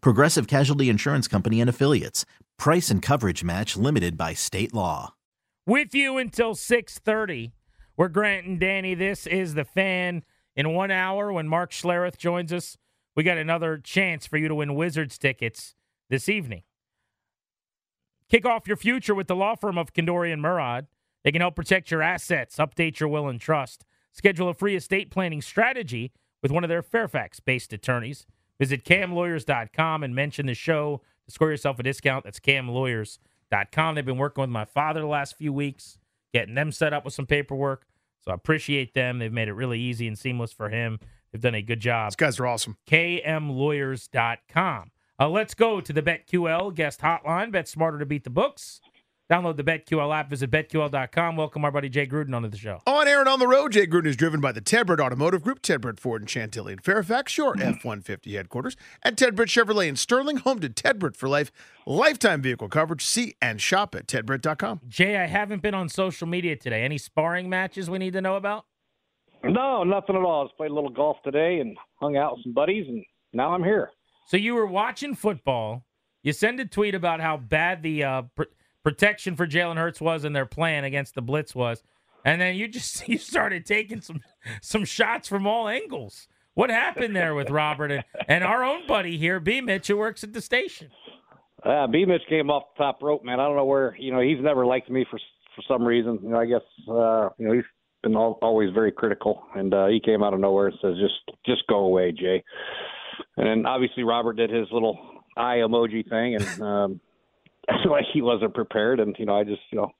Progressive Casualty Insurance Company and Affiliates. Price and coverage match limited by state law. With you until 6:30. We're Grant and Danny. This is the fan. In one hour, when Mark Schlereth joins us, we got another chance for you to win Wizards tickets this evening. Kick off your future with the law firm of Kandori and Murad. They can help protect your assets, update your will and trust. Schedule a free estate planning strategy with one of their Fairfax based attorneys. Visit KMLawyers.com and mention the show to score yourself a discount. That's KMLawyers.com. They've been working with my father the last few weeks, getting them set up with some paperwork. So I appreciate them. They've made it really easy and seamless for him. They've done a good job. These guys are awesome. KMLawyers.com. Uh, let's go to the BetQL guest hotline. Bet smarter to beat the books. Download the BetQL app. Visit BetQL.com. Welcome our buddy Jay Gruden onto the show. On air and on the road, Jay Gruden is driven by the Ted Britt Automotive Group, Ted Britt Ford and Chantilly in Fairfax, your F 150 headquarters, and Ted Britt Chevrolet in Sterling, home to Ted Britt for life. Lifetime vehicle coverage. See and shop at tedbritt.com. Jay, I haven't been on social media today. Any sparring matches we need to know about? No, nothing at all. Just played a little golf today and hung out with some buddies, and now I'm here. So you were watching football. You send a tweet about how bad the uh, pr- protection for Jalen Hurts was and their plan against the blitz was, and then you just you started taking some some shots from all angles. What happened there with Robert and, and our own buddy here, B Mitch, who works at the station? Uh, B Mitch came off the top rope, man. I don't know where. You know, he's never liked me for for some reason. You know, I guess uh, you know he's been all, always very critical, and uh, he came out of nowhere and says, "Just just go away, Jay." And then obviously Robert did his little eye emoji thing, and um, like he wasn't prepared. And you know, I just you know,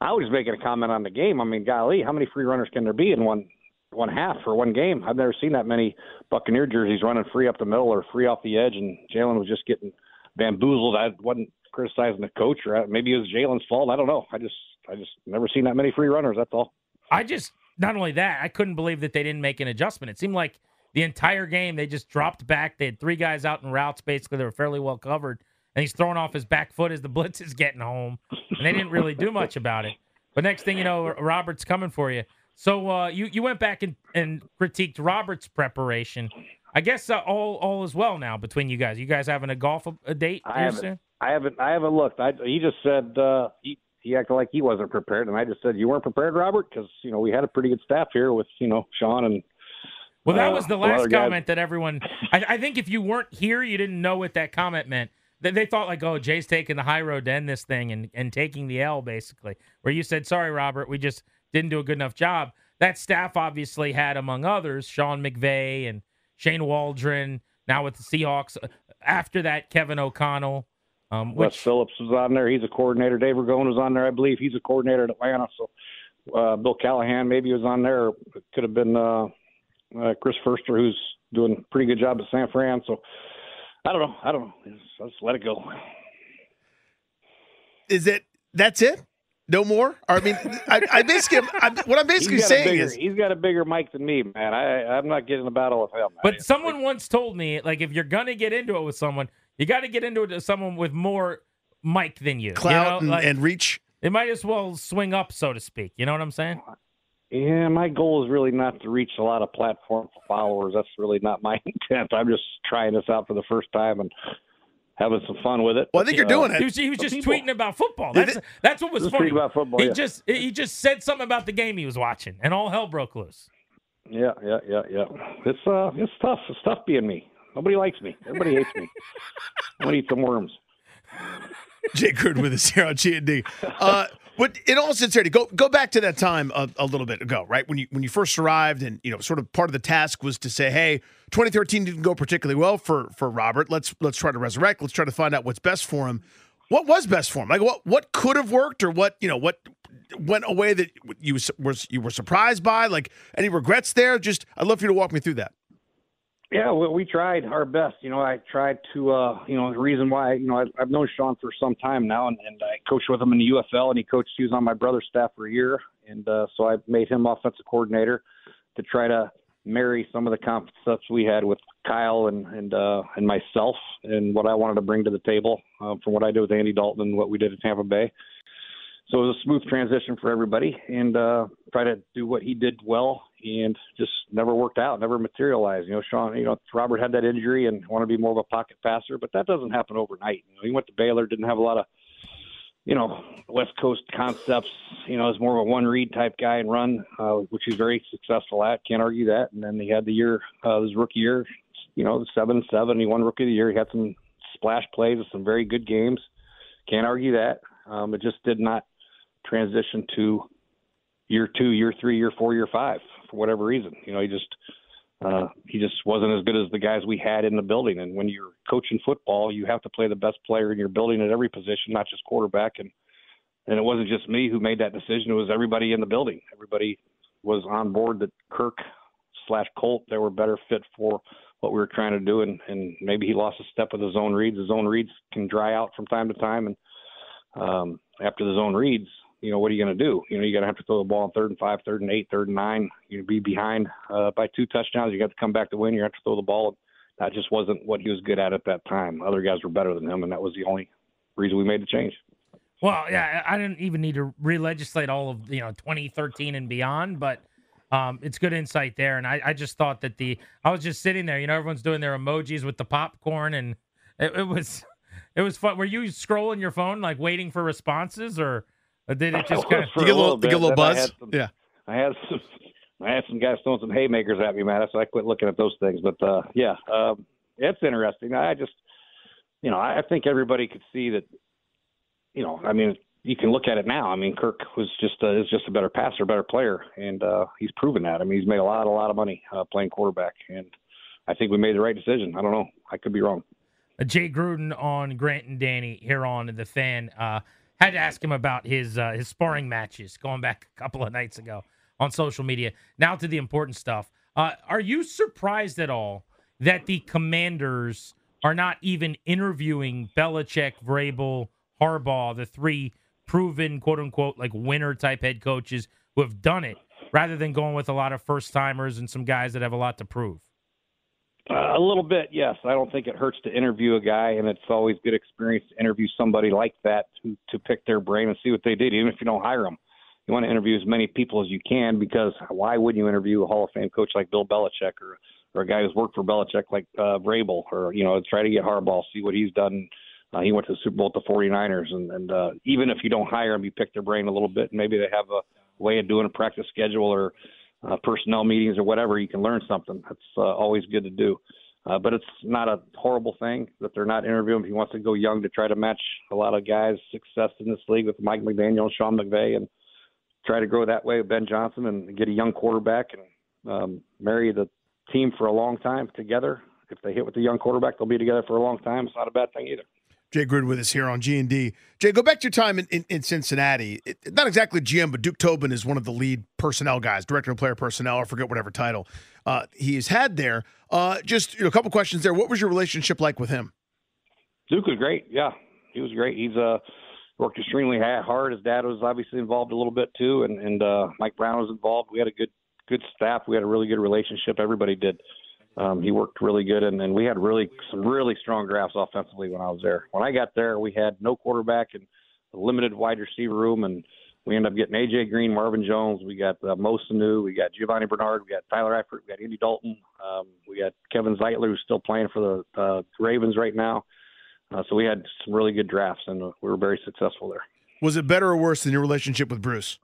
I was making a comment on the game. I mean, golly, how many free runners can there be in one one half for one game? I've never seen that many Buccaneer jerseys running free up the middle or free off the edge, and Jalen was just getting bamboozled. I wasn't criticizing the coach, or uh, maybe it was Jalen's fault. I don't know. I just I just never seen that many free runners. That's all. I just not only that, I couldn't believe that they didn't make an adjustment. It seemed like the entire game they just dropped back. They had three guys out in routes. Basically, they were fairly well covered, and he's throwing off his back foot as the blitz is getting home, and they didn't really do much about it. But next thing you know, Robert's coming for you. So uh, you you went back and, and critiqued Robert's preparation. I guess uh, all all is well now between you guys. You guys having a golf a, a date? I haven't. soon? I haven't. I haven't looked. I, he just said uh, he he acted like he wasn't prepared, and I just said you weren't prepared, Robert, because you know we had a pretty good staff here with you know Sean and. Well, that uh, was the last comment that everyone. I, I think if you weren't here, you didn't know what that comment meant. They, they thought like, oh, Jay's taking the high road to end this thing and and taking the L basically. Where you said, sorry, Robert, we just didn't do a good enough job. That staff obviously had, among others, Sean McVay and Shane Waldron. Now with the Seahawks. After that, Kevin O'Connell. Um, Wes Phillips was on there. He's a coordinator. Dave Ragone was on there, I believe. He's a coordinator at Atlanta. So uh, Bill Callahan maybe was on there. It could have been uh, uh, Chris Foerster, who's doing a pretty good job at San Fran. So I don't know. I don't know. Just, just let it go. Is it that's it? No more? Or, I mean, I, I basically, I'm, what I'm basically He's got, a saying bigger, is, he's got a bigger mic than me, man. I, I'm not getting a battle with him. But I- someone once told me, like, if you're gonna get into it with someone, you got to get into it with someone with more mic than you. clout you know? and, Like, and reach. it might as well swing up, so to speak. You know what I'm saying? Yeah, my goal is really not to reach a lot of platform followers. That's really not my intent. I'm just trying this out for the first time and having some fun with it. Well, I think you're Uh, doing He it. was, he was just people- tweeting about football. That's that's what was Just funny. about football, he yeah. just he just said something about the game he was watching, and all hell broke loose. Yeah, yeah, yeah, yeah. It's uh, it's tough. It's tough being me. Nobody likes me. Everybody hates me. I'm gonna eat some worms. Jay Gruden with us here on G and D. Uh, but in all sincerity, go go back to that time a, a, little bit ago, right when you when you first arrived, and you know, sort of part of the task was to say, hey, 2013 didn't go particularly well for for Robert. Let's let's try to resurrect. Let's try to find out what's best for him. What was best for him? Like what what could have worked, or what you know what went away that you was you were surprised by? Like any regrets there? Just I'd love for you to walk me through that. Yeah, well, we tried our best. You know, I tried to, uh, you know, the reason why, you know, I, I've known Sean for some time now, and, and I coached with him in the UFL, and he coached. He was on my brother's staff for a year, and uh, so I made him offensive coordinator to try to marry some of the concepts we had with Kyle and and uh, and myself, and what I wanted to bring to the table uh, from what I did with Andy Dalton and what we did at Tampa Bay. So it was a smooth transition for everybody, and uh, try to do what he did well and just never worked out, never materialized. You know, Sean, you know, Robert had that injury and wanted to be more of a pocket passer, but that doesn't happen overnight. You know, he went to Baylor, didn't have a lot of, you know, West Coast concepts. You know, is more of a one read type guy and run, uh, which he's very successful at. Can't argue that. And then he had the year, uh, his rookie year, you know, seven seven. He won rookie of the year. He had some splash plays with some very good games. Can't argue that. Um, it just did not transition to year two, year three, year four, year five for whatever reason. You know, he just uh, he just wasn't as good as the guys we had in the building. And when you're coaching football, you have to play the best player in your building at every position, not just quarterback. And and it wasn't just me who made that decision; it was everybody in the building. Everybody was on board that Kirk slash Colt they were better fit for what we were trying to do. And and maybe he lost a step with his own reads. His own reads can dry out from time to time, and um, after the zone reads, you know, what are you going to do? You know, you got to have to throw the ball on third and five, third and eight, third and nine. You'd be behind uh, by two touchdowns. You got to come back to win. You have to throw the ball. That just wasn't what he was good at at that time. Other guys were better than him, and that was the only reason we made the change. Well, yeah, I didn't even need to re-legislate all of you know 2013 and beyond, but um, it's good insight there. And I, I just thought that the I was just sitting there, you know, everyone's doing their emojis with the popcorn, and it, it was it was fun. Were you scrolling your phone like waiting for responses, or or did it just kind of get a little, get a little buzz? I some, yeah, I had some. I had some guys throwing some haymakers at me, man. So I quit looking at those things. But uh, yeah, um, it's interesting. I just, you know, I think everybody could see that. You know, I mean, you can look at it now. I mean, Kirk was just uh, is just a better passer, better player, and uh, he's proven that. I mean, he's made a lot, a lot of money uh, playing quarterback, and I think we made the right decision. I don't know. I could be wrong. Uh, Jay Gruden on Grant and Danny here on the fan. Uh, had to ask him about his uh, his sparring matches going back a couple of nights ago on social media. Now to the important stuff. Uh, are you surprised at all that the Commanders are not even interviewing Belichick, Vrabel, Harbaugh, the three proven quote unquote like winner type head coaches who have done it, rather than going with a lot of first timers and some guys that have a lot to prove? Uh, a little bit, yes. I don't think it hurts to interview a guy, and it's always good experience to interview somebody like that to to pick their brain and see what they did, even if you don't hire them. You want to interview as many people as you can because why wouldn't you interview a Hall of Fame coach like Bill Belichick or or a guy who's worked for Belichick like uh, Vrabel or you know try to get Harbaugh, see what he's done. Uh, he went to the Super Bowl with the 49ers, and and uh, even if you don't hire him, you pick their brain a little bit, and maybe they have a way of doing a practice schedule or uh, personnel meetings or whatever. You can learn something. That's uh, always good to do. Uh, but it's not a horrible thing that they're not interviewing. He wants to go young to try to match a lot of guys' success in this league with Mike McDaniel Sean McVay and try to grow that way with Ben Johnson and get a young quarterback and um, marry the team for a long time together. If they hit with the young quarterback, they'll be together for a long time. It's not a bad thing either. Jay Gruden with us here on G and D. Jay, go back to your time in, in, in Cincinnati. It, not exactly GM, but Duke Tobin is one of the lead personnel guys, director of player personnel. I forget whatever title uh, he has had there. Uh, just you know, a couple questions there. What was your relationship like with him? Duke was great. Yeah, he was great. He's uh, worked extremely hard. His dad was obviously involved a little bit too, and and uh, Mike Brown was involved. We had a good good staff. We had a really good relationship. Everybody did. Um, he worked really good, and, then we had really some really strong drafts offensively when I was there. When I got there, we had no quarterback and a limited wide receiver room, and we ended up getting AJ Green, Marvin Jones. We got uh, Mo Sanu, we got Giovani Bernard, we got Tyler Eifert, we got Andy Dalton, um, we got Kevin Zeitler, who's still playing for the uh, Ravens right now. Uh, so we had some really good drafts, and we were very successful there. Was it better or worse than your relationship with Bruce?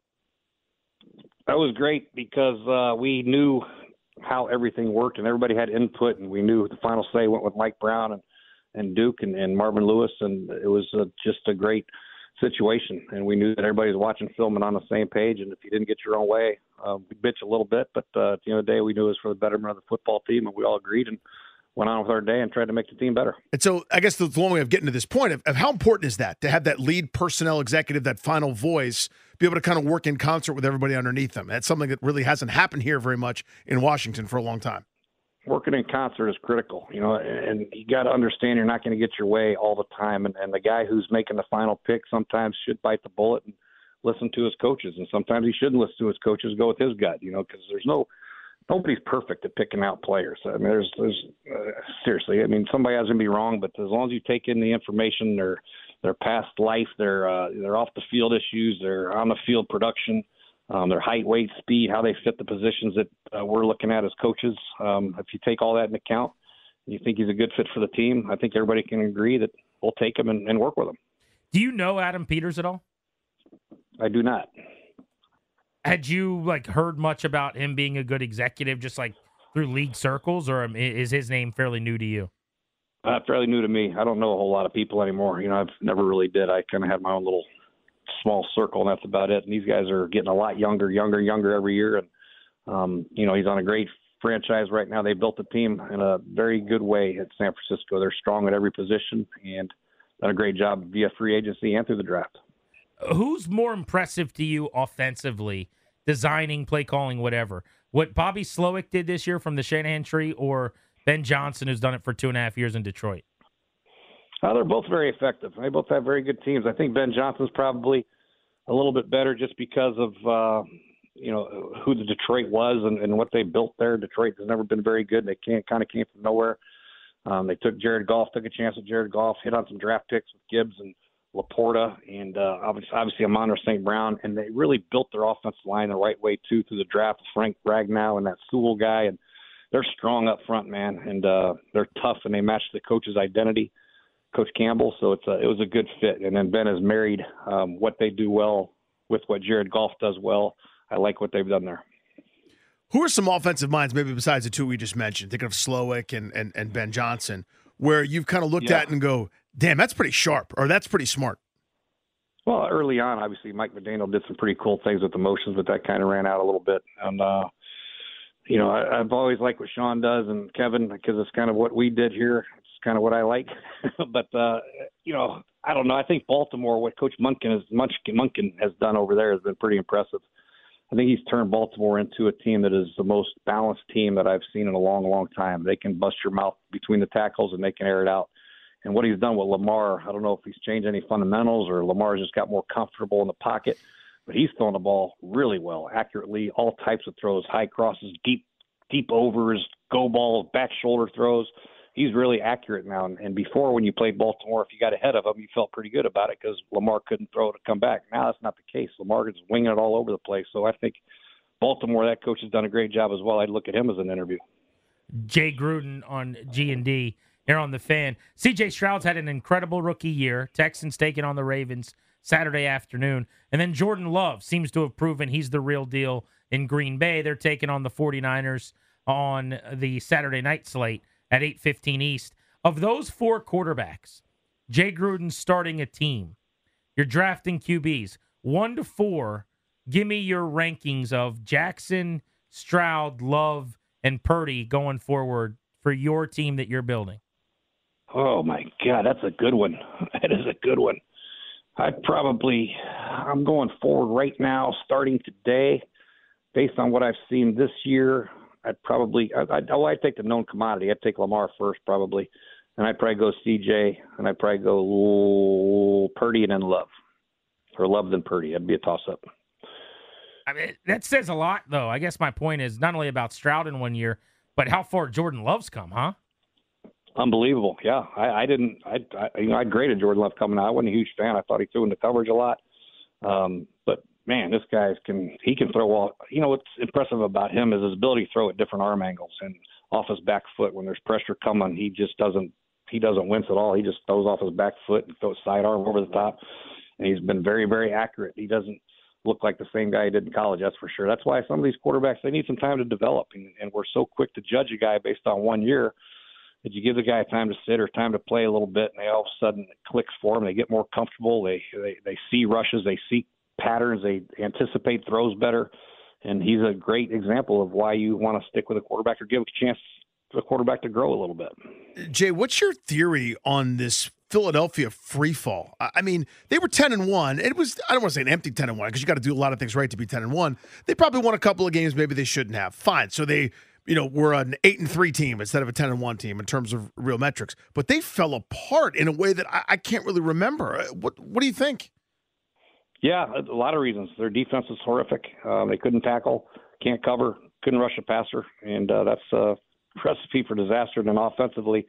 That was great because uh, we knew how everything worked, and everybody had input, and we knew the final say went with Mike Brown, and and Duke and, and Marvin Lewis, and it was uh, just a great situation. And we knew that everybody was watching film and on the same page. And if you didn't get your own way, uh, we bitch a little bit, but uh, at the end of the day, we knew it was for the betterment of the football team, and we all agreed and went on with our day and tried to make the team better. And so, I guess the long way of getting to this point of, of how important is that to have that lead personnel executive, that final voice, be able to kind of work in concert with everybody underneath them. That's something that really hasn't happened here very much in Washington for a long time working in concert is critical, you know, and you got to understand you're not going to get your way all the time. And, and the guy who's making the final pick sometimes should bite the bullet and listen to his coaches, and sometimes he shouldn't listen to his coaches, go with his gut, you know, because there's no nobody's perfect at picking out players. I mean, there's there's uh, seriously, I mean, somebody has to be wrong, but as long as you take in the information, their their past life, their uh, their off the field issues, their on the field production um, their height, weight, speed, how they fit the positions that uh, we're looking at as coaches. Um, if you take all that into account, and you think he's a good fit for the team, I think everybody can agree that we'll take him and, and work with him. Do you know Adam Peters at all? I do not. Had you like heard much about him being a good executive, just like through league circles, or is his name fairly new to you? Uh, fairly new to me. I don't know a whole lot of people anymore. You know, I've never really did. I kind of had my own little small circle, and that's about it. And these guys are getting a lot younger, younger, younger every year. And um, you know, he's on a great franchise right now. They built the team in a very good way at San Francisco. They're strong at every position and done a great job via free agency and through the draft. Who's more impressive to you offensively, designing, play calling, whatever? What Bobby Slowik did this year from the Shanahan tree, or Ben Johnson, who's done it for two and a half years in Detroit? Uh, they're both very effective. They both have very good teams. I think Ben Johnson's probably a little bit better just because of uh, you know who the Detroit was and, and what they built there. Detroit has never been very good. They can't kind of came from nowhere. Um, they took Jared Goff, took a chance with Jared Goff, hit on some draft picks with Gibbs and Laporta, and uh, obviously, obviously Amon St. Brown, and they really built their offensive line the right way too through the draft. Frank Ragnow and that Sewell guy, and they're strong up front, man, and uh, they're tough, and they match the coach's identity. Coach Campbell. So it's a, it was a good fit. And then Ben has married um, what they do well with what Jared Goff does well. I like what they've done there. Who are some offensive minds, maybe besides the two we just mentioned? Thinking of Slowik and, and, and Ben Johnson, where you've kind of looked yeah. at and go, damn, that's pretty sharp or that's pretty smart. Well, early on, obviously, Mike McDaniel did some pretty cool things with the motions, but that kind of ran out a little bit. And, uh, you know, I, I've always liked what Sean does and Kevin because it's kind of what we did here It's kind of what I like. but uh, you know, I don't know. I think Baltimore, what Coach Monken has Monken has done over there has been pretty impressive. I think he's turned Baltimore into a team that is the most balanced team that I've seen in a long, long time. They can bust your mouth between the tackles and they can air it out. And what he's done with Lamar, I don't know if he's changed any fundamentals or Lamar's just got more comfortable in the pocket, but he's throwing the ball really well, accurately, all types of throws, high crosses, deep, deep overs, go balls, back shoulder throws he's really accurate now. And, before, when you played Baltimore, if you got ahead of him, you felt pretty good about it because Lamar couldn't throw to come back. Now that's not the case. Lamar is winging it all over the place. So I think Baltimore, that coach has done a great job as well. I'd look at him as an interview. Jay Gruden on G and D here on the fan. C.J. Stroud's had an incredible rookie year. Texans taking on the Ravens Saturday afternoon, and then Jordan Love seems to have proven he's the real deal in Green Bay. They're taking on the 49ers on the Saturday night slate at 8:15 East. Of those four quarterbacks, Jay Gruden starting a team. You're drafting QBs one to four. Give me your rankings of Jackson, Stroud, Love, and Purdy going forward for your team that you're building. Oh my God, that's a good one. That is a good one. I'd probably, I'm going forward right now, starting today, based on what I've seen this year. I'd probably I, I'd, oh, I'd take the known commodity. I'd take Lamar first probably, and I'd probably go CJ, and I'd probably go Purdy and then Love, or Love then Purdy. That'd be a toss up. I mean, that says a lot, though. I guess my point is not only about Stroud in one year, but how far Jordan Love's come, huh? Unbelievable. Yeah, I, I didn't. I, I you know I graded Jordan Love coming out. I wasn't a huge fan. I thought he threw in the coverage a lot. Um, but man, this guy can he can throw all. You know what's impressive about him is his ability to throw at different arm angles and off his back foot. When there's pressure coming, he just doesn't he doesn't wince at all. He just throws off his back foot and throws sidearm over the top. And he's been very very accurate. He doesn't look like the same guy he did in college. That's for sure. That's why some of these quarterbacks they need some time to develop, and, and we're so quick to judge a guy based on one year. That you give the guy time to sit or time to play a little bit, and they all of a sudden it clicks for them. They get more comfortable. They they they see rushes. They see patterns. They anticipate throws better, and he's a great example of why you want to stick with a quarterback or give a chance for a quarterback to grow a little bit. Jay, what's your theory on this Philadelphia free fall? I mean, they were 10 and 1. It was, I don't want to say an empty 10 and 1 because you got to do a lot of things right to be 10 and 1. They probably won a couple of games maybe they shouldn't have. Fine. So they, you know, were an 8 and 3 team instead of a 10 and 1 team in terms of real metrics. But they fell apart in a way that I, I can't really remember. Uh, what, what do you think? Yeah, a lot of reasons. Their defense is horrific. Um, they couldn't tackle, can't cover, couldn't rush a passer, and uh, that's a recipe for disaster. And then offensively,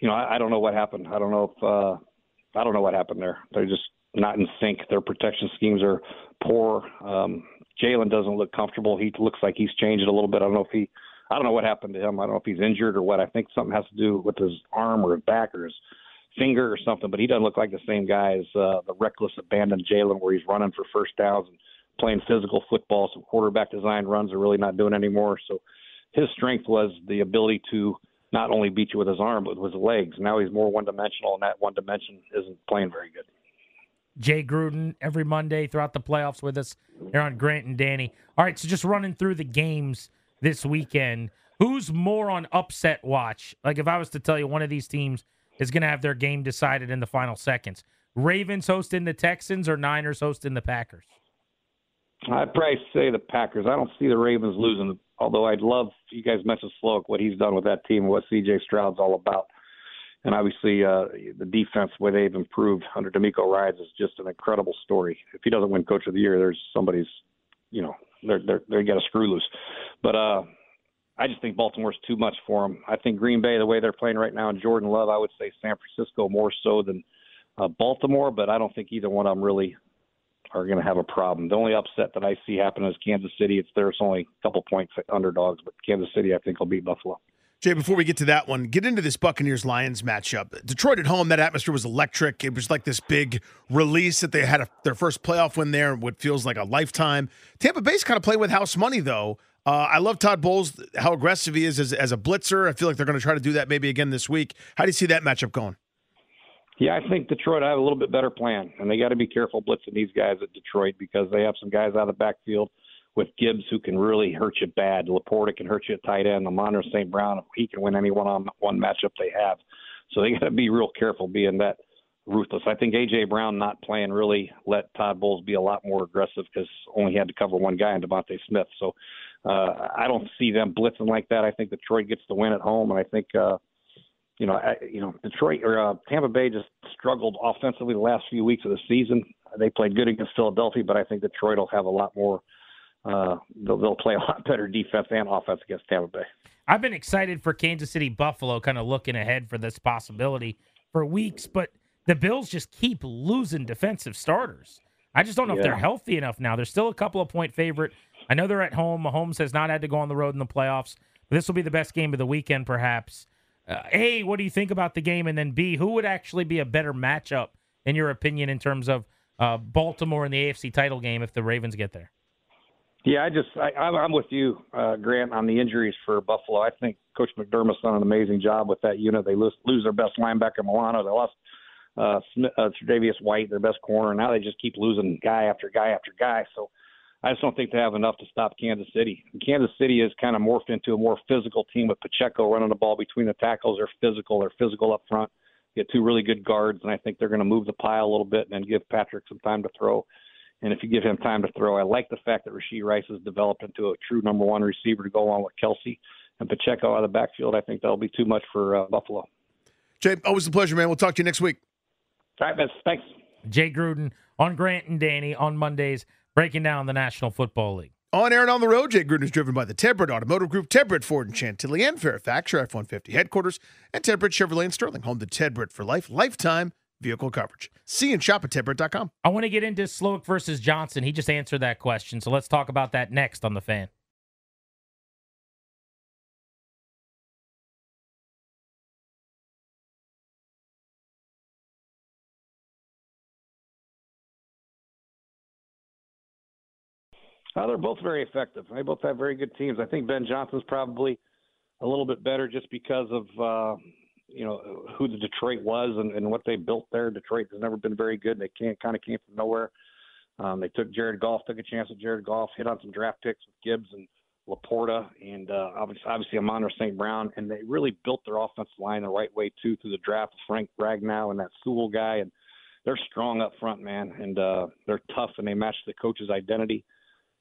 you know, I, I don't know what happened. I don't know if uh, I don't know what happened there. They're just not in sync. Their protection schemes are poor. Um, Jalen doesn't look comfortable. He looks like he's changed a little bit. I don't know if he, I don't know what happened to him. I don't know if he's injured or what. I think something has to do with his arm or his back or his finger or something. But he doesn't look like the same guy as uh, the reckless, abandoned Jalen, where he's running for first downs and playing physical football. Some quarterback design runs are really not doing anymore. So his strength was the ability to not only beat you with his arm but with his legs. Now he's more one dimensional, and that one dimension isn't playing very good. Jay Gruden every Monday throughout the playoffs with us here on Grant and Danny. All right, so just running through the games this weekend. Who's more on upset watch? Like if I was to tell you one of these teams is going to have their game decided in the final seconds. Ravens hosting the Texans or Niners hosting the Packers? I'd probably say the Packers. I don't see the Ravens losing, although I'd love you guys mentioned Slowik, what he's done with that team, what CJ Stroud's all about. And obviously, uh, the defense, where they've improved under DeMeco Ryans, is just an incredible story. If he doesn't win Coach of the Year, there's somebody's, you know, they're they're they got a screw loose. But uh, I just think Baltimore's too much for them. I think Green Bay, the way they're playing right now, and Jordan Love, I would say San Francisco more so than uh, Baltimore. But I don't think either one of them really are going to have a problem. The only upset that I see happen is Kansas City. It's there's only a couple points underdogs, but Kansas City I think will beat Buffalo. Jay, before we get to that one, get into this Buccaneers Lions matchup. Detroit at home, that atmosphere was electric. It was like this big release that they had a, their first playoff win there, what feels like a lifetime. Tampa Bay's kind of playing with house money, though. Uh, I love Todd Bowles, how aggressive he is as, as a blitzer. I feel like they're going to try to do that maybe again this week. How do you see that matchup going? Yeah, I think Detroit have a little bit better plan, and they got to be careful blitzing these guys at Detroit because they have some guys out of the backfield with Gibbs who can really hurt you bad. Laporta can hurt you at tight end. Amon St. Brown, he can win any one-on-one matchup they have. So they got to be real careful being that ruthless. I think AJ Brown not playing really let Todd Bowles be a lot more aggressive because only had to cover one guy in DeVonta Smith. So uh, I don't see them blitzing like that. I think Detroit gets the win at home, and I think uh, you know, I, you know, Detroit or uh, Tampa Bay just struggled offensively the last few weeks of the season. They played good against Philadelphia, but I think Detroit will have a lot more. They'll, they'll play a lot better defense and offense against Tampa Bay. I've been excited for Kansas City Buffalo, kind of looking ahead for this possibility for weeks, but the Bills just keep losing defensive starters. I just don't know yeah. if they're healthy enough now. They're still a couple of point favorite. I know they're at home. Mahomes has not had to go on the road in the playoffs. This will be the best game of the weekend, perhaps uh, A, what do you think about the game? And then B, who would actually be a better matchup, in your opinion, in terms of uh, Baltimore in the AFC title game if the Ravens get there? Yeah, I just I, I'm with you, uh, Grant, on the injuries for Buffalo. I think Coach McDermott's done an amazing job with that unit. They lose, lose their best linebacker Milano. They lost uh, uh, Tre'Davious White, their best corner. Now they just keep losing guy after guy after guy. So I just don't think they have enough to stop Kansas City. Kansas City has kind of morphed into a more physical team with Pacheco running the ball between the tackles. They're physical. They're physical up front. Get two really good guards, and I think they're going to move the pile a little bit and give Patrick some time to throw. And if you give him time to throw, I like the fact that Rashee Rice has developed into a true number one receiver to go along with Kelsey and Pacheco out of the backfield. I think that'll be too much for uh, Buffalo. Jay, always a pleasure, man. We'll talk to you next week. All right, Vince. Thanks. Jay Gruden on Grant and Danny on Mondays breaking down the National Football League. On air and on the road, Jay Gruden is driven by the Ted Britt Automotive Group, Ted Britt Ford and Chantilly, and Fairfax, your F-150 headquarters, and Ted Britt Chevrolet and Sterling, home to Ted Britt for life, lifetime vehicle coverage. See and shop at tedbritt.com. I want to get into Slowik versus Johnson. He just answered that question, so let's talk about that next on The Fan. Uh, they're both very effective. They both have very good teams. I think Ben Johnson's probably a little bit better just because of uh, you know who the Detroit was and, and what they built there. Detroit has never been very good. They can't kind of came from nowhere. Um, they took Jared Goff, took a chance with Jared Goff, hit on some draft picks with Gibbs and Laporta, and uh, obviously, obviously Amon St. Brown, and they really built their offensive line the right way too through the draft Frank Ragnow and that Sewell guy, and they're strong up front, man, and uh, they're tough, and they match the coach's identity,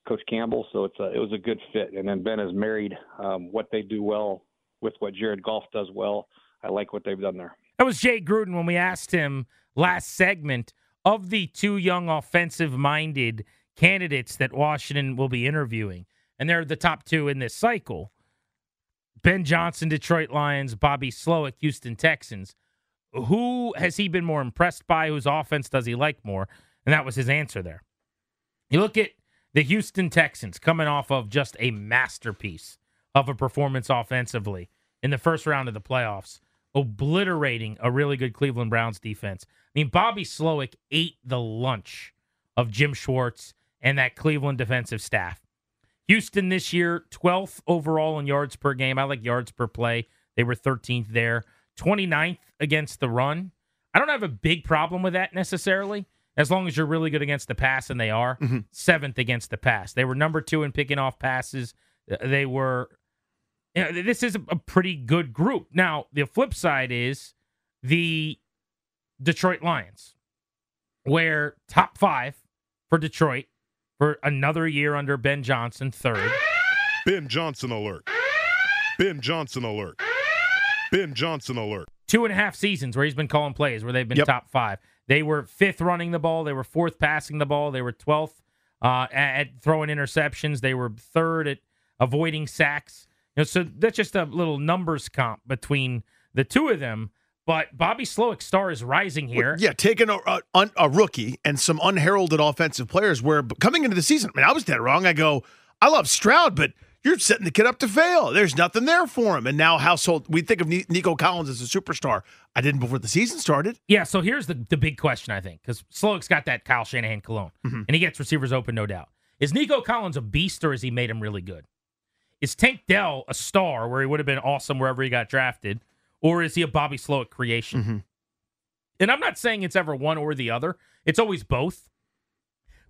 Coach Campbell. So it's a, it was a good fit, and then Ben has married um, what they do well with what Jared Goff does well. I like what they've done there. That was Jay Gruden when we asked him last segment of the two young offensive minded candidates that Washington will be interviewing. And they're the top two in this cycle. Ben Johnson, Detroit Lions, Bobby Slowik, Houston Texans. Who has he been more impressed by? Whose offense does he like more? And that was his answer there. You look at the Houston Texans coming off of just a masterpiece of a performance offensively in the first round of the playoffs, obliterating a really good Cleveland Browns defense. I mean, Bobby Slowik ate the lunch of Jim Schwartz and that Cleveland defensive staff. Houston this year, 12th overall in yards per game. I like yards per play. They were 13th there. 29th against the run. I don't have a big problem with that necessarily, as long as you're really good against the pass, and they are. Mm-hmm. Seventh against the pass. They were number two in picking off passes. They were. You know, this is a pretty good group. Now, the flip side is the Detroit Lions, where top five for Detroit for another year under Ben Johnson, third. Ben Johnson alert. Ben Johnson alert. Ben Johnson alert. Two and a half seasons where he's been calling plays where they've been yep. top five. They were fifth running the ball. They were fourth passing the ball. They were 12th uh, at throwing interceptions. They were third at avoiding sacks. You know, so that's just a little numbers comp between the two of them. But Bobby Slowik's star is rising here. Well, yeah, taking a, a, a, rookie and some unheralded offensive players. Where coming into the season, I mean, I was dead wrong. I go, I love Stroud, but you're setting the kid up to fail. There's nothing there for him. And now, household, we think of Nico Collins as a superstar. I didn't before the season started. Yeah. So here's the the big question, I think, because Slowik's got that Kyle Shanahan cologne, mm-hmm. and he gets receivers open, no doubt. Is Nico Collins a beast, or has he made him really good? Is Tank Dell a star where he would have been awesome wherever he got drafted? or is he a Bobby Slowik creation? Mm-hmm. And I'm not saying it's ever one or the other. It's always both.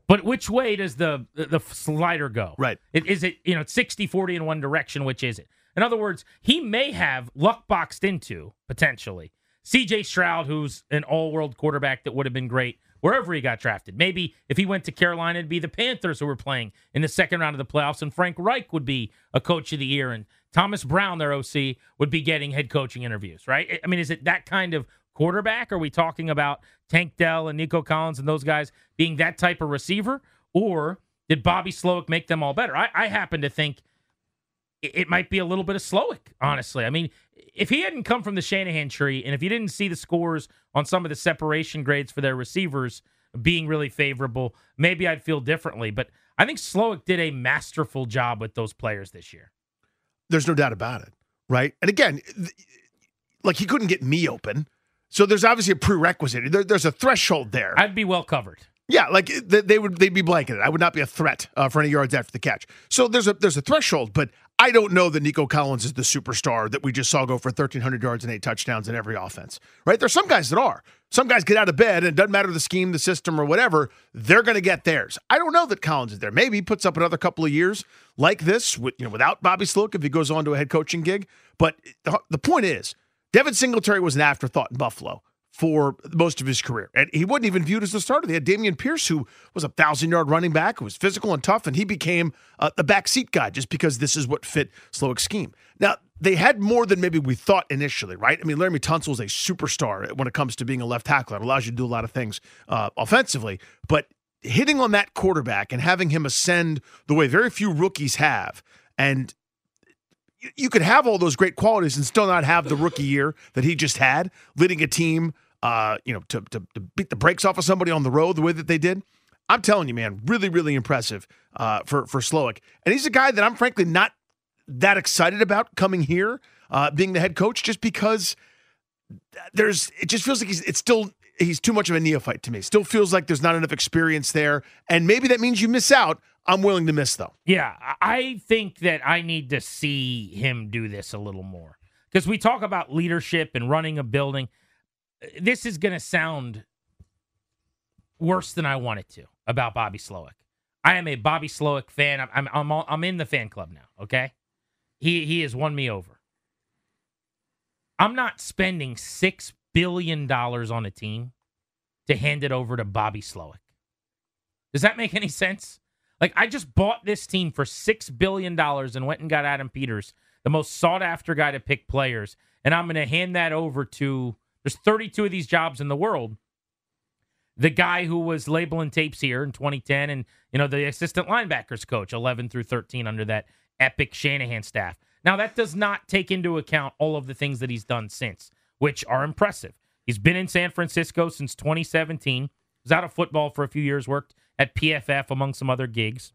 But which way does the the slider go? Right. Is it, you know, 60 40 in one direction? Which is it? In other words, he may have luck boxed into potentially CJ Stroud, who's an all world quarterback that would have been great wherever he got drafted. Maybe if he went to Carolina, it'd be the Panthers who were playing in the second round of the playoffs, and Frank Reich would be a coach of the year, and Thomas Brown, their OC, would be getting head coaching interviews, right? I mean, is it that kind of quarterback? Are we talking about Tank Dell and Nico Collins and those guys being that type of receiver? Or did Bobby Slowik make them all better? I, I happen to think it might be a little bit of Slowik, honestly. I mean, if he hadn't come from the Shanahan tree, and if you didn't see the scores on some of the separation grades for their receivers being really favorable, maybe I'd feel differently. But I think Slowik did a masterful job with those players this year. There's no doubt about it, right? And again, like he couldn't get me open, so there's obviously a prerequisite. There, there's a threshold there. I'd be well covered. Yeah, like they would they'd be blanketed. I would not be a threat uh, for any yards after the catch. So there's a there's a threshold, but I don't know that Nico Collins is the superstar that we just saw go for 1,300 yards and eight touchdowns in every offense, right? There's some guys that are. Some guys get out of bed and it doesn't matter the scheme, the system, or whatever, they're going to get theirs. I don't know that Collins is there. Maybe he puts up another couple of years like this, with, you know, without Bobby Slowik if he goes on to a head coaching gig. But the, the point is, Devin Singletary was an afterthought in Buffalo for most of his career. And he wasn't even viewed as the starter. They had Dameon Pierce, who was a thousand yard running back, who was physical and tough, and he became uh, the backseat guy just because this is what fit Slowik's scheme. Now, they had more than maybe we thought initially, right? I mean, Laremy Tunsil is a superstar when it comes to being a left tackle. It allows you to do a lot of things uh, offensively, but hitting on that quarterback and having him ascend the way very few rookies have, and you could have all those great qualities and still not have the rookie year that he just had, leading a team uh, you know, to, to, to beat the brakes off of somebody on the road the way that they did. I'm telling you, man, really, really impressive uh, for for Slowik. And he's a guy that I'm frankly not that excited about coming here, uh, being the head coach, just because there's it just feels like he's it's still he's too much of a neophyte to me. Still feels like there's not enough experience there, and maybe that means you miss out. I'm willing to miss though. Yeah, I think that I need to see him do this a little more Because we talk about leadership and running a building. This is going to sound worse than I want it to about Bobby Slowik. I am a Bobby Slowik fan. I'm I'm I'm, all, I'm in the fan club now. Okay, he he has won me over. I'm not spending six billion dollars on a team to hand it over to Bobby Slowik. Does that make any sense? Like I just bought this team for six billion dollars and went and got Adam Peters, the most sought after guy to pick players, and I'm going to hand that over to. There's 32 of these jobs in the world. The guy who was labeling tapes here in 2010, and you know the assistant linebackers coach, 11 through 13 under that epic Shanahan staff. Now that does not take into account all of the things that he's done since, which are impressive. He's been in San Francisco since 2017. Was out of football for a few years. Worked at PFF among some other gigs.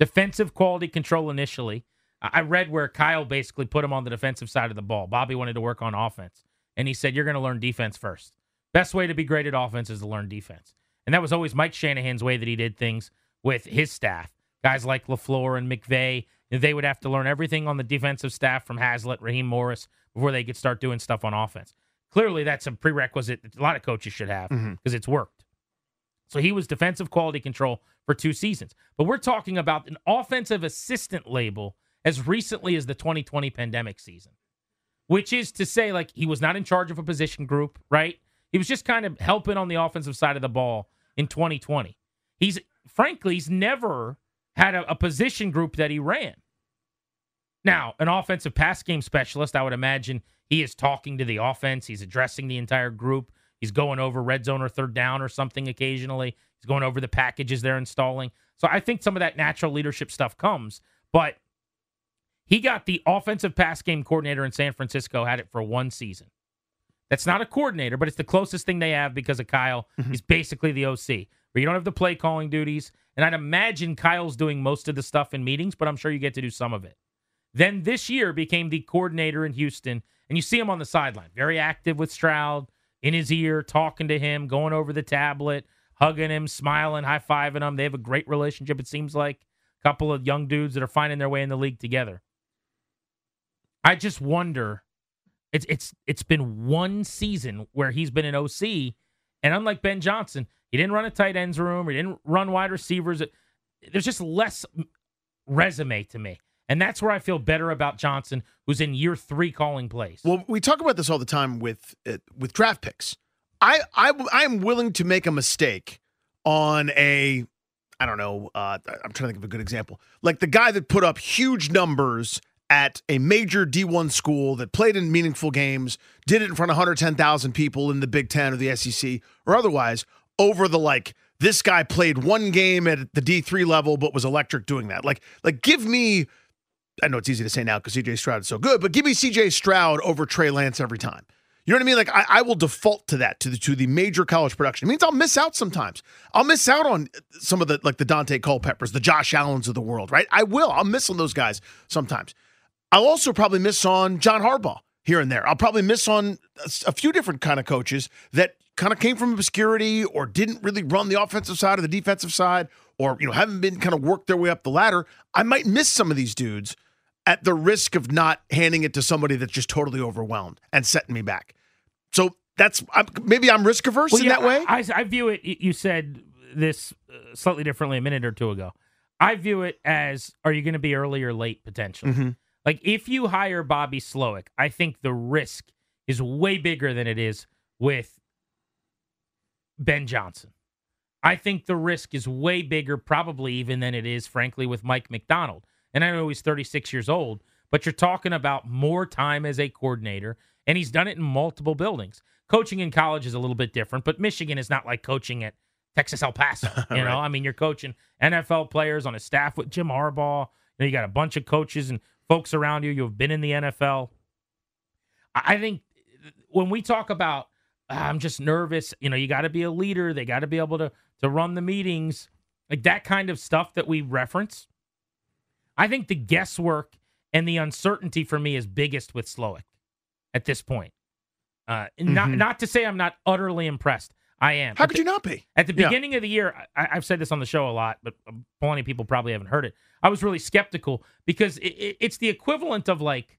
Defensive quality control initially. I read where Kyle basically put him on the defensive side of the ball. Bobby wanted to work on offense. And he said, You're going to learn defense first. Best way to be great at offense is to learn defense. And that was always Mike Shanahan's way that he did things with his staff. Guys like LaFleur and McVay, they would have to learn everything on the defensive staff from Haslett, Raheem Morris, before they could start doing stuff on offense. Clearly, that's a prerequisite that a lot of coaches should have because mm-hmm. it's worked. So he was defensive quality control for two seasons. But we're talking about an offensive assistant label as recently as the 2020 pandemic season, which is to say, like, he was not in charge of a position group, right? He was just kind of helping on the offensive side of the ball in 2020. He's, frankly, he's never had a, a position group that he ran. Now, an offensive pass game specialist, I would imagine he is talking to the offense. He's addressing the entire group. He's going over red zone or third down or something occasionally. He's going over the packages they're installing. So I think some of that natural leadership stuff comes. But he got the offensive pass game coordinator in San Francisco, had it for one season. That's not a coordinator, but it's the closest thing they have because of Kyle. Mm-hmm. He's basically the OC, where you don't have the play calling duties. And I'd imagine Kyle's doing most of the stuff in meetings, but I'm sure you get to do some of it. Then this year became the coordinator in Houston, and you see him on the sideline, very active with Stroud, in his ear, talking to him, going over the tablet, hugging him, smiling, high fiving him. They have a great relationship, it seems like. A couple of young dudes that are finding their way in the league together. I just wonder. It's it's it's been one season where he's been an OC, and unlike Ben Johnson, he didn't run a tight ends room, he didn't run wide receivers. There's just less resume to me. And that's where I feel better about Johnson, who's in year three calling plays. Well, we talk about this all the time with uh, with draft picks. I I I am willing to make a mistake on a I don't know. Uh, I'm trying to think of a good example, like the guy that put up huge numbers at a major D1 school that played in meaningful games, did it in front of 110,000 people in the Big Ten or the SEC or otherwise, over the like this guy played one game at the D3 level but was electric doing that. Like like give me I know it's easy to say now because CJ Stroud is so good, but give me CJ Stroud over Trey Lance every time. You know what I mean? Like I, I, will default to that to the to the major college production. It means I'll miss out sometimes. I'll miss out on some of the like the Daunte Culpeppers, the Josh Allens of the world, right? I will. I'll miss on those guys sometimes. I'll also probably miss on John Harbaugh here and there. I'll probably miss on a, few different kind of coaches that kind of came from obscurity or didn't really run the offensive side or the defensive side or you know haven't been kind of worked their way up the ladder. I might miss some of these dudes at the risk of not handing it to somebody that's just totally overwhelmed and setting me back. So that's maybe I'm risk averse well, in yeah, that way. I, I, view it. You said this uh, slightly differently a minute or two ago. I view it as: Are you going to be early or late potentially? Mm-hmm. Like if you hire Bobby Slowik, I think the risk is way bigger than it is with Ben Johnson. I think the risk is way bigger, probably even than it is, frankly, with Mike Macdonald. And I know he's 36 years old, but you're talking about more time as a coordinator, and he's done it in multiple buildings. Coaching in college is a little bit different, but Michigan is not like coaching at Texas El Paso. You right. know, I mean, you're coaching NFL players on a staff with Jim Harbaugh. You know, you got a bunch of coaches and folks around you. You've been in the NFL. I think when we talk about ah, I'm just nervous, you know, you got to be a leader. They got to be able to to run the meetings, like that kind of stuff that we reference. I think the guesswork and the uncertainty for me is biggest with Slowik at this point. Uh, mm-hmm. Not not to say I'm not utterly impressed. I am. How could the, you not be? At the beginning yeah. of the year, I, have said this on the show a lot, but plenty of people probably haven't heard it. I was really skeptical because it, it, it's the equivalent of like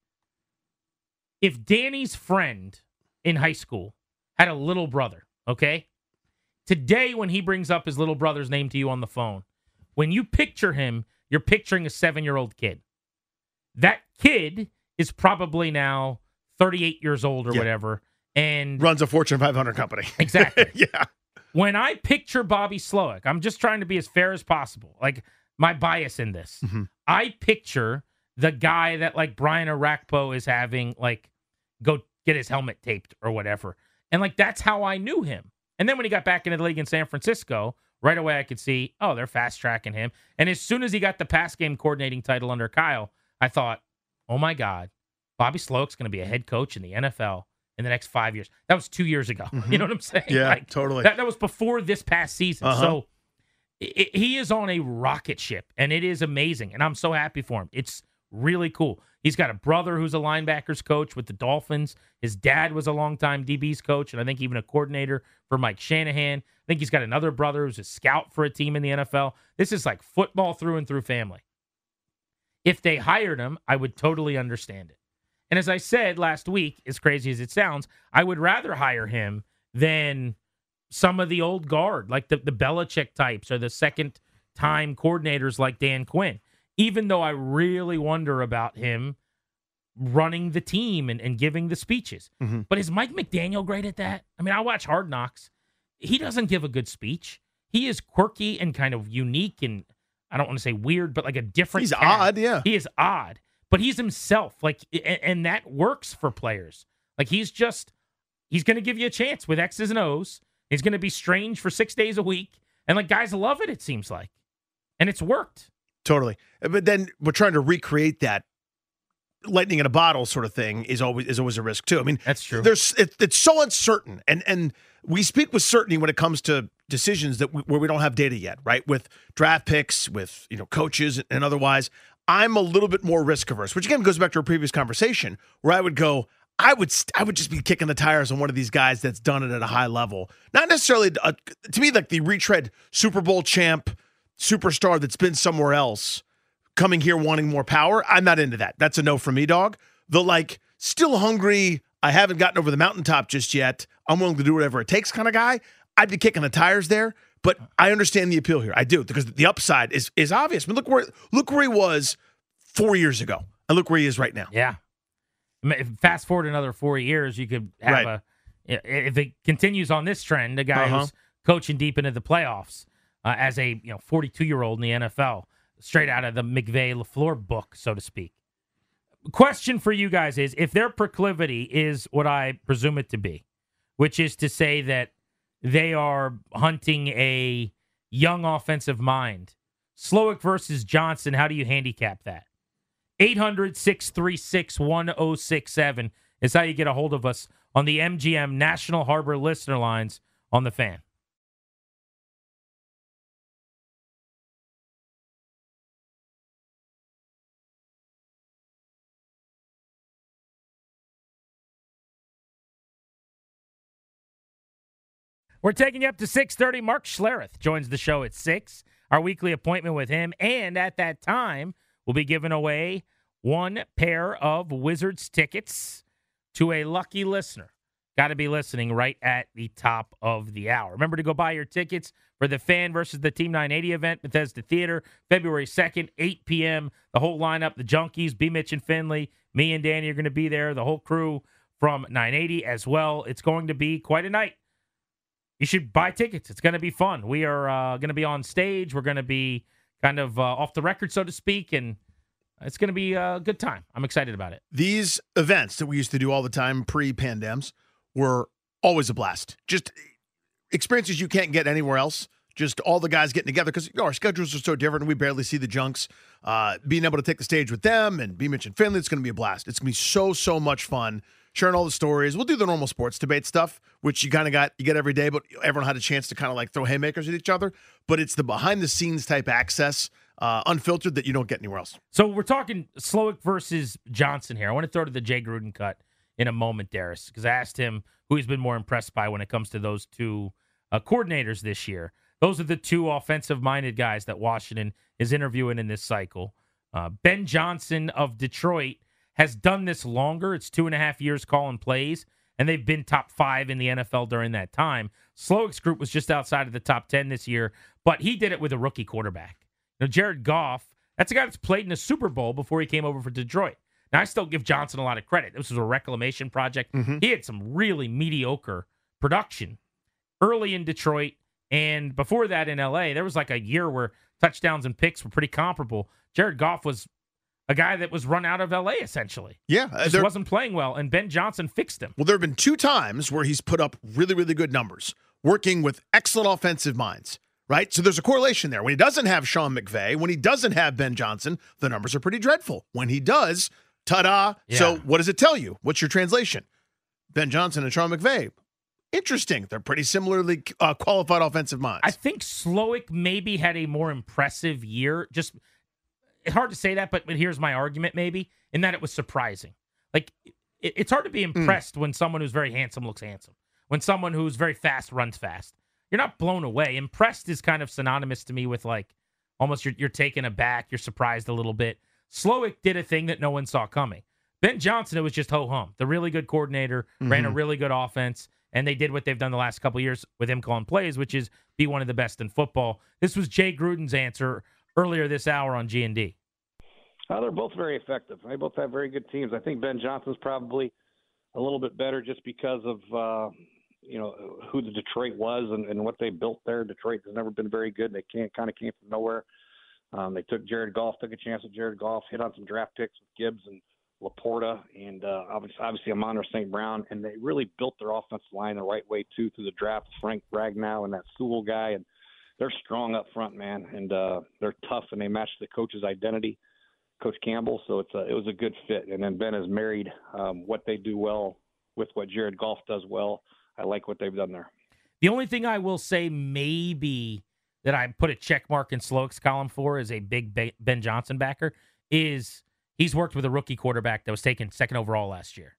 if Danny's friend in high school had a little brother, okay? Today, when he brings up his little brother's name to you on the phone, when you picture him, you're picturing a seven year old kid. That kid is probably now 38 years old or Yeah. whatever. And Runs a Fortune 500 company. Exactly. yeah. when I picture Bobby Slowik, I'm just trying to be as fair as possible. Like my bias in this, Mhm. I picture the guy that like Brian Orakpo is having like go get his helmet taped or whatever. And like that's how I knew him. And then when he got back into the league in San Francisco, right away I could see, oh, they're fast tracking him. And as soon as he got the pass game coordinating title under Kyle, I thought, oh my God, Bobby Slowik's going to be a head coach in the NFL in the next five years. That was two years ago. You know what I'm saying? Yeah, Like, totally. that, that was before this past season. Uh-huh. So i i- he is on a rocket ship, and it is amazing. And I'm so happy for him. It's really cool. He's got a brother who's a linebackers coach with the Dolphins. His dad was a longtime DB's coach, and I think even a coordinator for Mike Shanahan. I think he's got another brother who's a scout for a team in the NFL. This is like football through and through family. If they hired him, I would totally understand it. And as I said last week, as crazy as it sounds, I would rather hire him than some of the old guard, like the, the Belichick types or the second time coordinators like Dan Quinn. Even though I really wonder about him running the team and, and giving the speeches. Mhm. But is Mike McDaniel great at that? I mean, I watch Hard Knocks. He doesn't give a good speech. He is quirky and kind of unique and I don't want to say weird, but like a different. He's cat. odd, yeah. He is odd, but he's himself. Like, and that works for players. Like he's just he's going to give you a chance with X's and O's. He's going to be strange for six days a week, and like guys love it. It seems like, and it's worked. Totally. Uh, but then we're trying to recreate that lightning in a bottle sort of thing is always is always a risk too. I mean, That's true. There's it, it's so uncertain, and and we speak with certainty when it comes to decisions that we, where we don't have data yet, right? With draft picks, with you know coaches and otherwise. I'm a little bit more risk averse, which again goes back to our previous conversation, where I would go. I would st- I would just be kicking the tires on one of these guys that's done it at a high level. Not necessarily uh, to me like the retread Super Bowl champ superstar that's been somewhere else coming here wanting more power. I'm not into that. That's a no for me, dog. The like still hungry, I haven't gotten over the mountaintop just yet. I'm willing to do whatever it takes kind of guy. I'd be kicking the tires there, but I understand the appeal here. I do because the upside is is obvious. Mean, look where look where he was four years ago, and look where he is right now. Yeah. I mean, if- Fast forward another four years, you could have Right. a. If it continues on this trend, a guy Uh-huh. who's coaching deep into the playoffs uh, as a you know 42 year old in the NFL, straight out of the McVay Lafleur book, so to speak. Question for you guys is: If their proclivity is what I presume it to be, which is to say that they are hunting a young offensive mind, Slowik versus Johnson, how do you handicap that? 800 636 1067 is how you get a hold of us on the MGM National Harbor listener lines on the fan. We're taking you up to 6:30. Mark Schlereth joins the show at 6. Our weekly appointment with him and at that time we'll be giving away one pair of Wizards tickets to a lucky listener. Got to be listening right at the top of the hour. Remember to go buy your tickets for the Fan versus the Team 980 event, Bethesda Theater, February 2nd, 8 p.m. The whole lineup, the Junkies, B. Mitch and Finley, me and Danny are going to be there, the whole crew from 980 as well. It's going to be quite a night. You should buy tickets. It's going to be fun. We are uh, going to be on stage. We're going to be kind of uh, off the record, so to speak, and it's going to be a good time. I'm excited about it. These events that we used to do all the time pre-pandems were always a blast. Just experiences you can't get anywhere else. Just all the guys getting together because you know, our schedules are so different. We barely see the junks. Uh, being able to take the stage with them and B. Mitch and Finley, it's going to be a blast. It's going to be so so much fun. Sharing all the stories. We'll do the normal sports debate stuff, which you kind of got you get every day, but everyone had a chance to kind of like throw haymakers at each other. But it's the behind the scenes type access, uh, unfiltered that you don't get anywhere else. So we're talking Slowik versus Johnson here. I want to throw to the Jay Gruden cut in a moment, Darius, because I asked him who he's been more impressed by when it comes to those two uh, coordinators this year. Those are the two offensive minded guys that Washington is interviewing in this cycle. Uh, ben Johnson of Detroit has done this longer. It's two and a half years calling plays, and they've been top five in the NFL during that time. Slowik's group was just outside of the top 10 this year, but he did it with a rookie quarterback. Now, Jared Goff, that's a guy that's played in a Super Bowl before he came over for Detroit. Now, I still give Johnson a lot of credit. This was a reclamation project. Mm-hmm. He had some really mediocre production early in Detroit. And before that in LA, there was like a year where touchdowns and picks were pretty comparable. Jared Goff was a guy that was run out of LA essentially. Yeah, uh, Just there- wasn't playing well, and Ben Johnson fixed him. Well, there have been two times where he's put up really, really good numbers, working with excellent offensive minds, right? So there's a correlation there. When he doesn't have Sean McVay, when he doesn't have Ben Johnson, the numbers are pretty dreadful. When he does, ta da. So what does it tell you? What's your translation? Ben Johnson and Sean McVay. Interesting. They're pretty similarly uh, qualified offensive minds. I think Slowik maybe had a more impressive year. Just it's hard to say that, but, but here's my argument maybe in that it was surprising. Like it, it's hard to be hmm. impressed when someone who's very handsome looks handsome. When someone who's very fast runs fast. You're not blown away. Impressed is kind of synonymous to me with like almost you're, you're taken aback, you're surprised a little bit. Slowik did a thing that no one saw coming. Ben Johnson, it was just ho hum. The really good coordinator ran a mm-hmm. really good offense, and they did what they've done the last couple years with him calling plays, which is be one of the best in football. This was Jay Gruden's answer earlier this hour on G and D. Uh, they're both very effective. They both have very good teams. I think Ben Johnson's probably a little bit better just because of uh, you know who the Detroit was and, and what they built there. Detroit has never been very good. They can't kind of came from nowhere. Um, they took Jared Goff, took a chance with Jared Goff, hit on some draft picks with Gibbs and Laporta, and uh, obviously, obviously Amon St. Brown, and they really built their offensive line the right way too through the draft. Frank Ragnow and that Sewell guy, and they're strong up front, man, and uh, they're tough, and they match the coach's identity. Coach Campbell, so it's a, it was a good fit. And then Ben has married um, what they do well with what Jared Goff does well. I like what they've done there. The only thing I will say, maybe that I put a check mark in Slowik's column for is a big Ben Johnson backer is he's worked with a rookie quarterback that was taken second overall last year.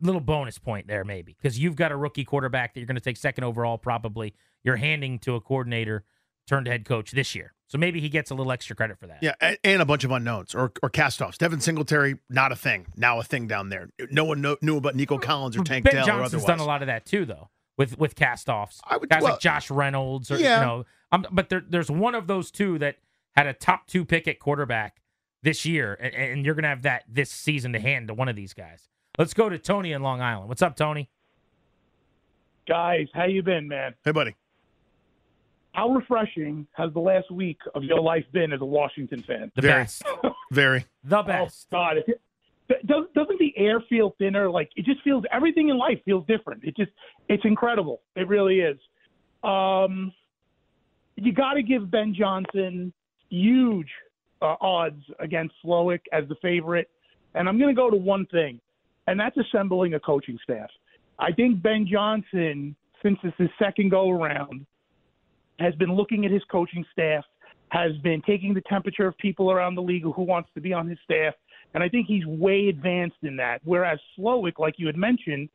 Little bonus point there, maybe, because you've got a rookie quarterback that you're going to take second overall, probably. You're handing to a coordinator turned head coach this year. So maybe he gets a little extra credit for that. Yeah, and a bunch of unknowns or or castoffs. Devin Singletary, not a thing. Now a thing down there. No one know, knew about Nico Collins or Tank ben Dell or Johnson's otherwise. done a lot of that too, though, with with castoffs. I would- Guys well, like Josh Reynolds, or yeah. you know, um, but there, there's one of those two that had a top two pick at quarterback this year, and, and you're gonna have that this season to hand to one of these guys. Let's go to Tony in Long Island. What's up, Tony? Guys, how you been, man? Hey, buddy. How refreshing has the last week of your life been as a Washington fan? The Very. best, Very. the best. Oh God, it, does, doesn't the air feel thinner? Like it just feels everything in life feels different. It just it's incredible. It really is. Um, you got to give Ben Johnson huge uh, odds against Slowik as the favorite, and I'm going to go to one thing, and that's assembling a coaching staff. I think Ben Johnson, since it's his second go around, has been looking at his coaching staff, has been taking the temperature of people around the league who wants to be on his staff, and I think he's way advanced in that. Whereas Slowik, like you had mentioned,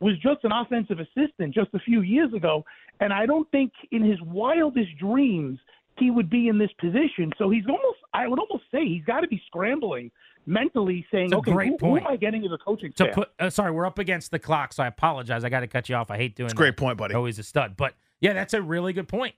was just an offensive assistant just a few years ago, and I don't think in his wildest dreams he would be in this position. So he's almost, I would almost say, he's got to be scrambling mentally, saying, "Okay, great who, who am I getting as a coaching To staff?" put, uh, sorry, we're up against the clock, so I apologize. I got to cut you off. I hate doing It's a that. great point, buddy. Always a stud, but yeah, that's a really good point.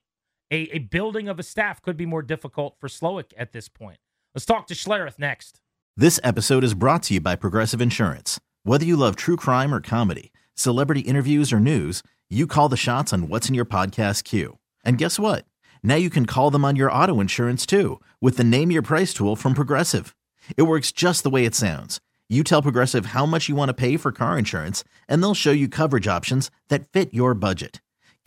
A, a building of a staff could be more difficult for Slowik at this point. Let's talk to Schlereth next. This episode is brought to you by Progressive Insurance. Whether you love true crime or comedy, celebrity interviews or news, you call the shots on what's in your podcast queue. And guess what? Now you can call them on your auto insurance too with the Name Your Price tool from Progressive. It works just the way it sounds. You tell Progressive how much you want to pay for car insurance, and they'll show you coverage options that fit your budget.